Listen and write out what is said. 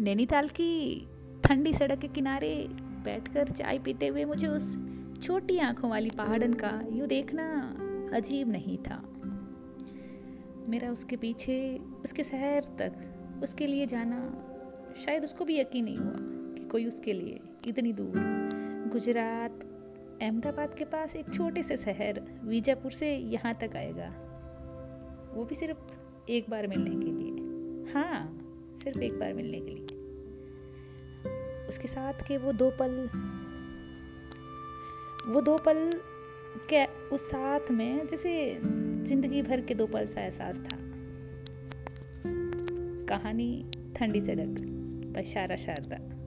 नैनीताल की ठंडी सड़क के किनारे बैठकर चाय पीते हुए मुझे उस छोटी आँखों वाली पहाड़न का यूँ देखना अजीब नहीं था। मेरा उसके पीछे, उसके शहर तक, उसके लिए जाना शायद उसको भी यकीन नहीं हुआ कि कोई उसके लिए इतनी दूर। गुजरात, अहमदाबाद के पास एक छोटे से शहर वीजापुर से यहाँ तक आएगा। वो भी सिर्फ़ एक बार मिलने के लिए। हाँ सिर्फ़ एक बार मिलने के लिए। उसके साथ के वो दो पल, वो दो पल के उस साथ में जैसे ज़िंदगी भर के दो पल सा एहसास था। कहानी ठंडी सड़क बशारा शारदा।